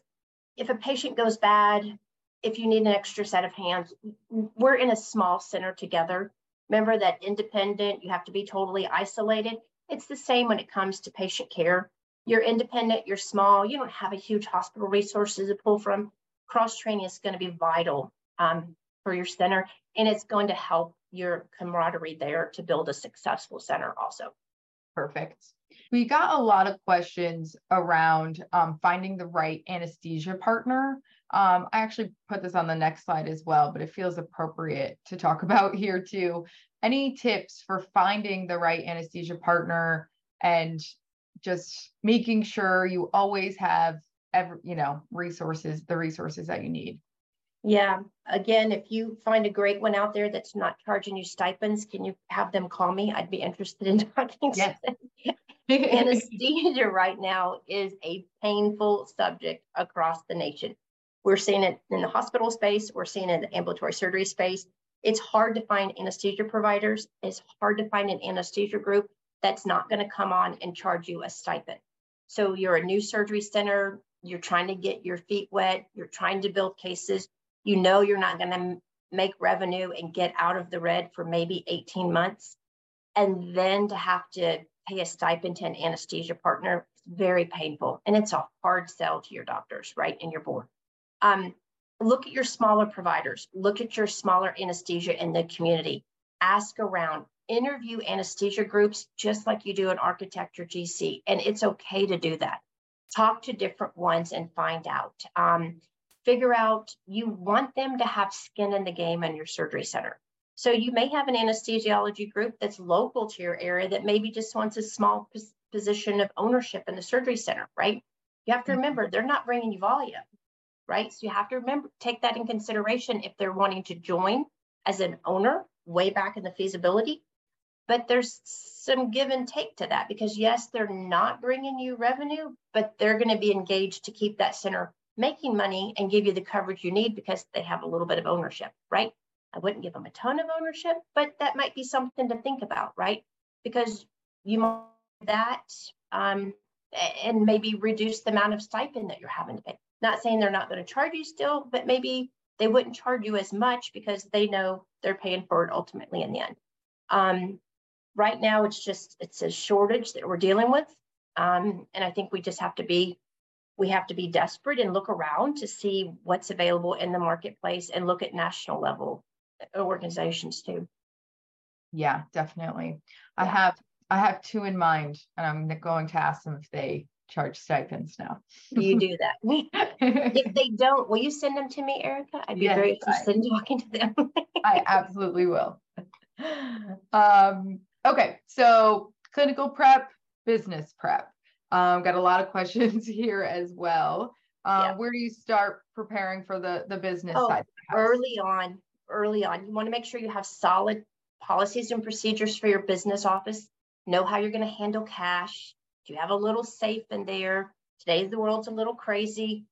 if a patient goes bad, if you need an extra set of hands, we're in a small center together. Remember that independent, you have to be totally isolated. It's the same when it comes to patient care. You're independent, you're small, you don't have a huge hospital resources to pull from. Cross training is going to be vital um, for your center, and it's going to help your camaraderie there to build a successful center also. Perfect. We got a lot of questions around um, finding the right anesthesia partner. Um, I actually put this on the next slide as well, but it feels appropriate to talk about here too. Any tips for finding the right anesthesia partner and just making sure you always have every, you know, resources, the resources that you need? Yeah. Again, if you find a great one out there that's not charging you stipends, can you have them call me? I'd be interested in talking yes. to them. Anesthesia right now is a painful subject across the nation. We're seeing it in the hospital space. We're seeing it in the ambulatory surgery space. It's hard to find anesthesia providers. It's hard to find an anesthesia group that's not going to come on and charge you a stipend. So you're a new surgery center, you're trying to get your feet wet, you're trying to build cases. You know you're not going to make revenue and get out of the red for maybe 18 months. And then to have to pay a stipend to an anesthesia partner, very painful. And it's a hard sell to your doctors, right? And your board. Um, look at your smaller providers, look at your smaller anesthesia in the community, ask around, interview anesthesia groups just like you do an architecture GC. And it's okay to do that. Talk to different ones and find out. Um, figure out you want them to have skin in the game in your surgery center. So you may have an anesthesiology group that's local to your area that maybe just wants a small position of ownership in the surgery center, right? You have to mm-hmm. remember they're not bringing you volume right? So you have to remember, take that in consideration if they're wanting to join as an owner way back in the feasibility. But there's some give and take to that because, yes, they're not bringing you revenue, but they're going to be engaged to keep that center making money and give you the coverage you need because they have a little bit of ownership, right? I wouldn't give them a ton of ownership, but that might be something to think about, right? Because you might that um, and maybe reduce the amount of stipend that you're having to pay. Not saying they're not going to charge you still, but maybe they wouldn't charge you as much because they know they're paying for it ultimately in the end. Um, right now, it's just it's a shortage that we're dealing with, um, and I think we just have to be we have to be desperate and look around to see what's available in the marketplace and look at national level organizations too. Yeah, definitely. Yeah. I have I have two in mind, and I'm going to ask them if they charge stipends now. you do that. if they don't, will you send them to me, Erica? I'd be yes, very interested I, in talking to them. I absolutely will. Um, okay, so clinical prep, business prep. Um, got a lot of questions here as well. Um, yeah. Where do you start preparing for the the business oh, side? The early on, early on, you want to make sure you have solid policies and procedures for your business office. Know how you're going to handle cash do you have a little safe in there? Today, the world's a little crazy.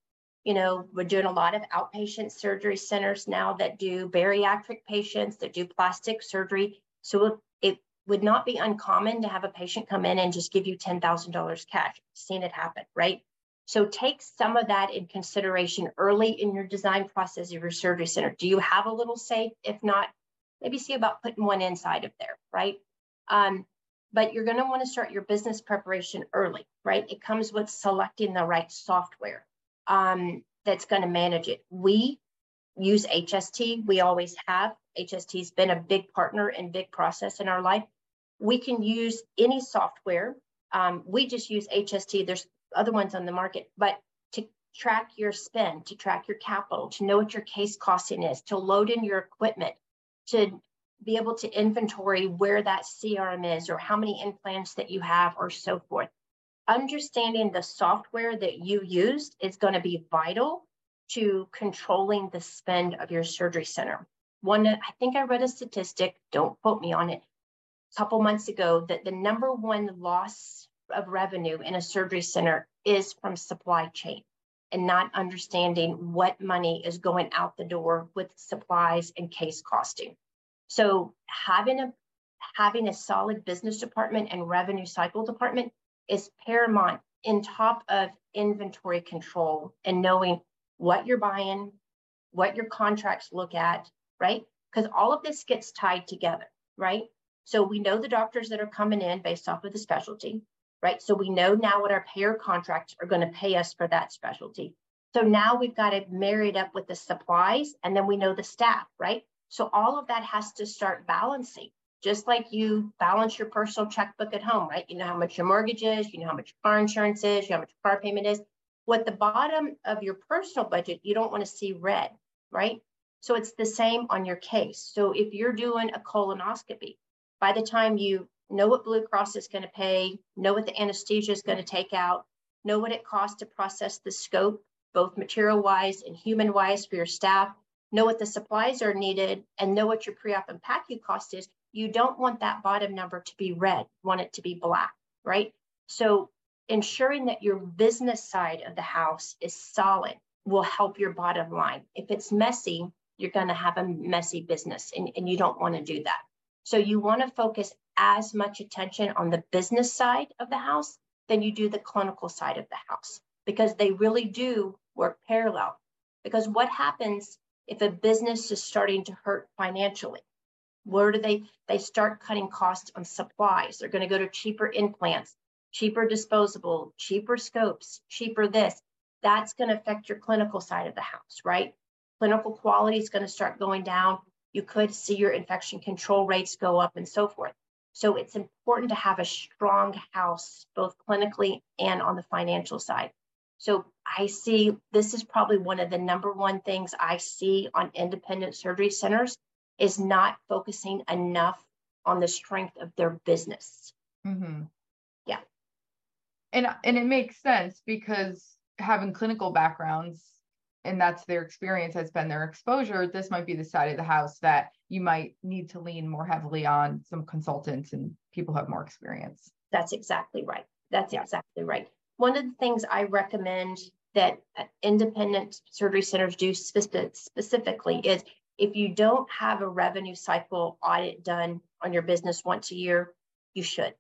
You know, we're doing a lot of outpatient surgery centers now that do bariatric patients, that do plastic surgery. So it would not be uncommon to have a patient come in and just give you $10,000 cash. Seen it happen, right? So take some of that in consideration early in your design process of your surgery center. Do you have a little safe? If not, maybe see about putting one inside of there, right? Um, but you're going to want to start your business preparation early, right? It comes with selecting the right software um, that's going to manage it. We use HST. We always have. HST has been a big partner and big process in our life. We can use any software. Um, we just use HST. There's other ones on the market, but to track your spend, to track your capital, to know what your case costing is, to load in your equipment, to be able to inventory where that CRM is or how many implants that you have or so forth. Understanding the software that you used is going to be vital to controlling the spend of your surgery center. One, I think I read a statistic, don't quote me on it, a couple months ago that the number one loss of revenue in a surgery center is from supply chain and not understanding what money is going out the door with supplies and case costing. So having a having a solid business department and revenue cycle department is paramount in top of inventory control and knowing what you're buying, what your contracts look at, right? Because all of this gets tied together, right? So we know the doctors that are coming in based off of the specialty, right? So we know now what our payer contracts are going to pay us for that specialty. So now we've got it married up with the supplies and then we know the staff, right? So all of that has to start balancing, just like you balance your personal checkbook at home, right? You know how much your mortgage is, you know how much your car insurance is, you know how much your car payment is. What the bottom of your personal budget, you don't want to see red, right? So it's the same on your case. So if you're doing a colonoscopy, by the time you know what Blue Cross is going to pay, know what the anesthesia is going to take out, know what it costs to process the scope, both material wise and human wise for your staff, know what the supplies are needed, and know what your pre-op and PACU cost is, you don't want that bottom number to be red, you want it to be black, right? So ensuring that your business side of the house is solid will help your bottom line. If it's messy, you're going to have a messy business and, and you don't want to do that. So you want to focus as much attention on the business side of the house than you do the clinical side of the house because they really do work parallel. Because what happens if a business is starting to hurt financially? Where do they they start cutting costs on supplies? They're going to go to cheaper implants, cheaper disposable, cheaper scopes, cheaper this. That's going to affect your clinical side of the house, right? Clinical quality is going to start going down. You could see your infection control rates go up and so forth. So it's important to have a strong house, both clinically and on the financial side. So I see this is probably one of the number one things I see on independent surgery centers is not focusing enough on the strength of their business. Mm-hmm. Yeah. And, and it makes sense because having clinical backgrounds and that's their experience has been their exposure this might be the side of the house that you might need to lean more heavily on some consultants and people who have more experience that's exactly right that's yeah. exactly right one of the things i recommend that independent surgery centers do specifically is if you don't have a revenue cycle audit done on your business once a year you should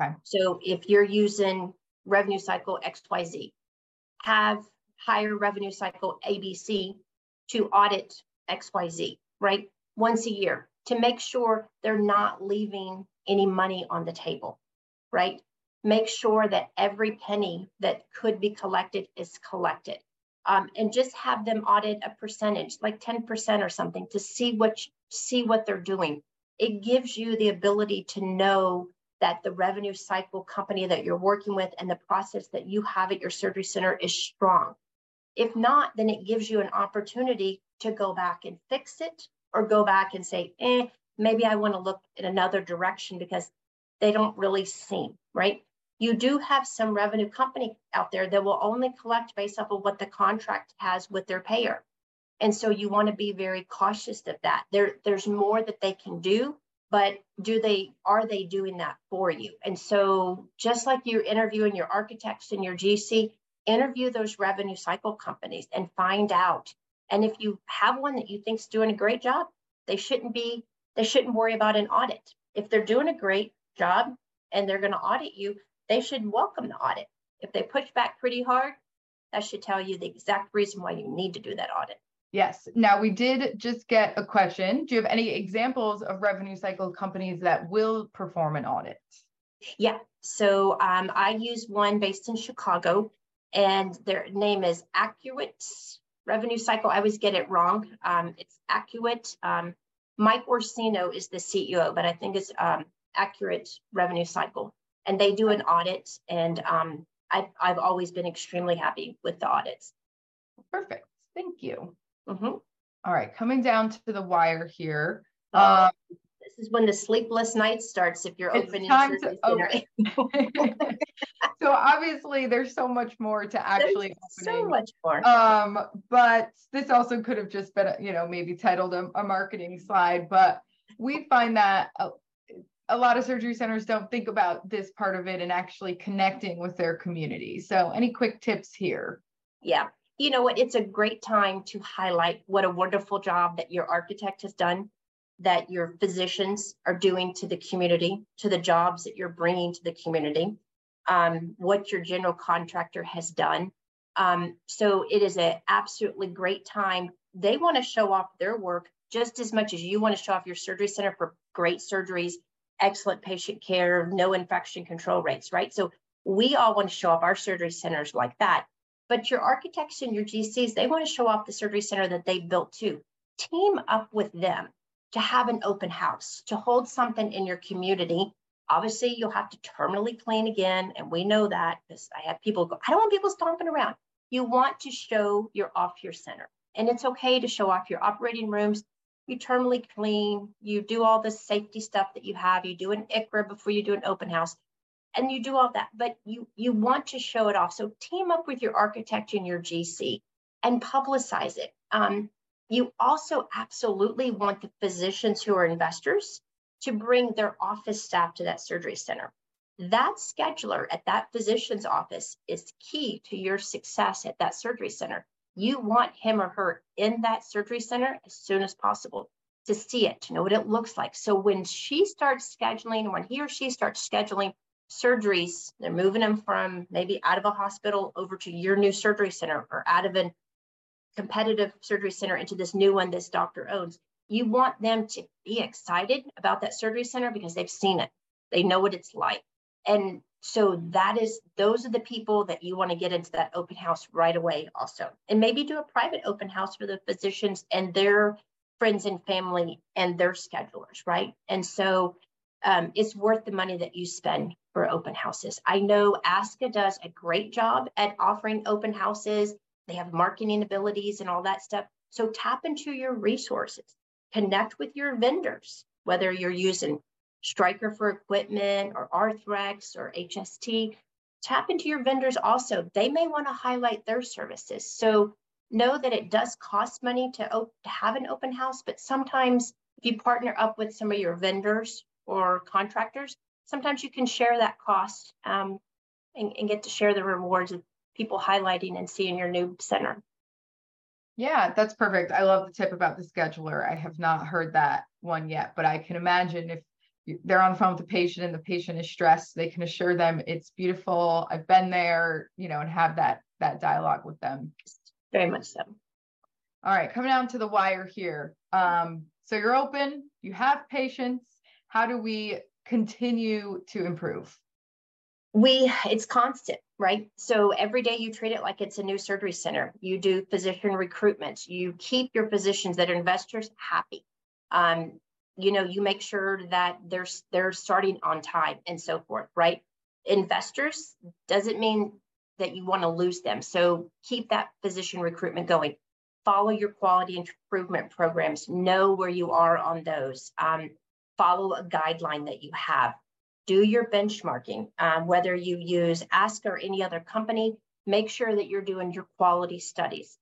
okay. so if you're using revenue cycle xyz have higher revenue cycle ABC to audit XYZ, right? Once a year to make sure they're not leaving any money on the table, right? Make sure that every penny that could be collected is collected. Um, and just have them audit a percentage, like 10% or something, to see what see what they're doing. It gives you the ability to know that the revenue cycle company that you're working with and the process that you have at your surgery center is strong. If not, then it gives you an opportunity to go back and fix it or go back and say, eh, maybe I want to look in another direction because they don't really seem, right? You do have some revenue company out there that will only collect based off of what the contract has with their payer. And so you want to be very cautious of that. There, there's more that they can do but do they are they doing that for you and so just like you're interviewing your architects and your gc interview those revenue cycle companies and find out and if you have one that you think's doing a great job they shouldn't be they shouldn't worry about an audit if they're doing a great job and they're going to audit you they should welcome the audit if they push back pretty hard that should tell you the exact reason why you need to do that audit Yes. Now we did just get a question. Do you have any examples of revenue cycle companies that will perform an audit? Yeah. So um, I use one based in Chicago, and their name is Accurate Revenue Cycle. I always get it wrong. Um, it's Accurate. Um, Mike Orsino is the CEO, but I think it's um, Accurate Revenue Cycle, and they do an audit. And um, I've I've always been extremely happy with the audits. Perfect. Thank you. Mm-hmm. All right, coming down to the wire here. Oh, um, this is when the sleepless night starts if you're opening time to open. so obviously there's so much more to actually so much more. Um, but this also could have just been, you know, maybe titled a, a marketing slide, but we find that a, lot of surgery centers don't think about this part of it and actually connecting with their community. So any quick tips here? Yeah you know what, it's a great time to highlight what a wonderful job that your architect has done, that your physicians are doing to the community, to the jobs that you're bringing to the community, um, what your general contractor has done. Um, so it is an absolutely great time. They want to show off their work just as much as you want to show off your surgery center for great surgeries, excellent patient care, no infection control rates, right? So we all want to show off our surgery centers like that. But your architects and your GCs, they want to show off the surgery center that they built too. Team up with them to have an open house, to hold something in your community. Obviously, you'll have to terminally clean again. And we know that because I have people go, I don't want people stomping around. You want to show your off your center. And it's okay to show off your operating rooms. You terminally clean, you do all the safety stuff that you have, you do an ICRA before you do an open house and you do all that, but you you want to show it off. So team up with your architect and your GC and publicize it. Um, you also absolutely want the physicians who are investors to bring their office staff to that surgery center. That scheduler at that physician's office is key to your success at that surgery center. You want him or her in that surgery center as soon as possible to see it, to know what it looks like. So when she starts scheduling, when he or she starts scheduling surgeries, they're moving them from maybe out of a hospital over to your new surgery center or out of a competitive surgery center into this new one this doctor owns. You want them to be excited about that surgery center because they've seen it. They know what it's like. And so that is those are the people that you want to get into that open house right away also. And maybe do a private open house for the physicians and their friends and family and their schedulers, right? And so um, it's worth the money that you spend for open houses. I know ASCA does a great job at offering open houses. They have marketing abilities and all that stuff. So tap into your resources, connect with your vendors, whether you're using Stryker for equipment or Arthrex or HST. Tap into your vendors also. They may want to highlight their services. So know that it does cost money to, op- to have an open house, but sometimes if you partner up with some of your vendors or contractors, sometimes you can share that cost um, and, and get to share the rewards of people highlighting and seeing your new center. Yeah, that's perfect. I love the tip about the scheduler. I have not heard that one yet, but I can imagine if they're on the phone with the patient and the patient is stressed, they can assure them it's beautiful. I've been there, you know, and have that that dialogue with them. Very much so. All right, coming down to the wire here. Um, so you're open, you have patients. How do we continue to improve? We it's constant, right? So every day you treat it like it's a new surgery center. You do physician recruitment. You keep your physicians that are investors happy. Um, you know, you make sure that they're they're starting on time and so forth, right? Investors doesn't mean that you want to lose them. So keep that physician recruitment going. Follow your quality improvement programs. Know where you are on those. Um, follow a guideline that you have. Do your benchmarking. Um, whether you use ASCA or any other company, make sure that you're doing your quality studies.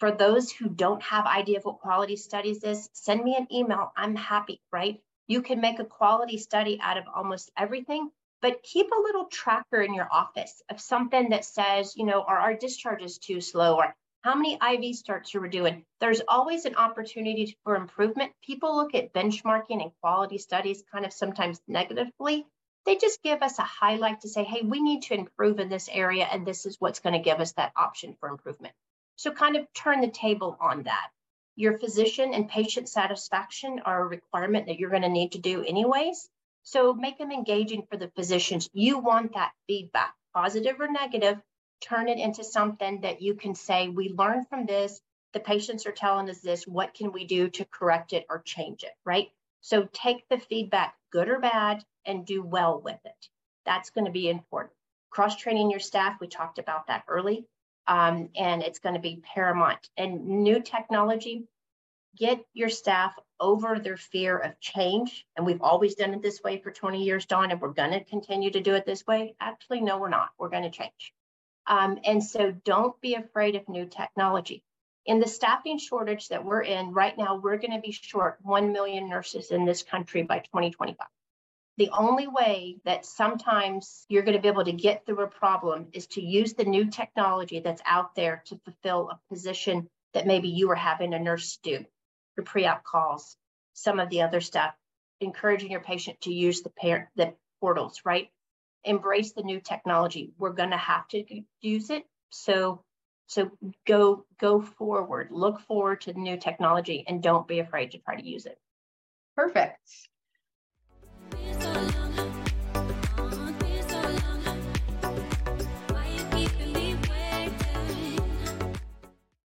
For those who don't have idea of what quality studies is, send me an email. I'm happy, right? You can make a quality study out of almost everything but keep a little tracker in your office of something that says, you know, are our discharges too slow or how many IV starts you were doing. There's always an opportunity for improvement. People look at benchmarking and quality studies kind of sometimes negatively. They just give us a highlight to say, hey, we need to improve in this area, and this is what's going to give us that option for improvement. So, kind of turn the table on that. Your physician and patient satisfaction are a requirement that you're going to need to do, anyways. So make them engaging for the physicians. You want that feedback, positive or negative, turn it into something that you can say, we learned from this. The patients are telling us this. What can we do to correct it or change it? Right. So take the feedback, good or bad, and do well with it. That's going to be important. Cross training your staff, we talked about that early, um, and it's going to be paramount. And new technology, get your staff over their fear of change. And we've always done it this way for 20 years, Dawn, and we're going to continue to do it this way. Actually, no, we're not. We're going to change. Um, and so don't be afraid of new technology. In the staffing shortage that we're in right now, we're going to be short 1 million nurses in this country by 2025. The only way that sometimes you're going to be able to get through a problem is to use the new technology that's out there to fulfill a position that maybe you were having a nurse do your pre-op calls, some of the other stuff, encouraging your patient to use the parent the portals, right? Embrace the new technology. We're going to have to use it. So so go go forward, look forward to the new technology and don't be afraid to try to use it. Perfect.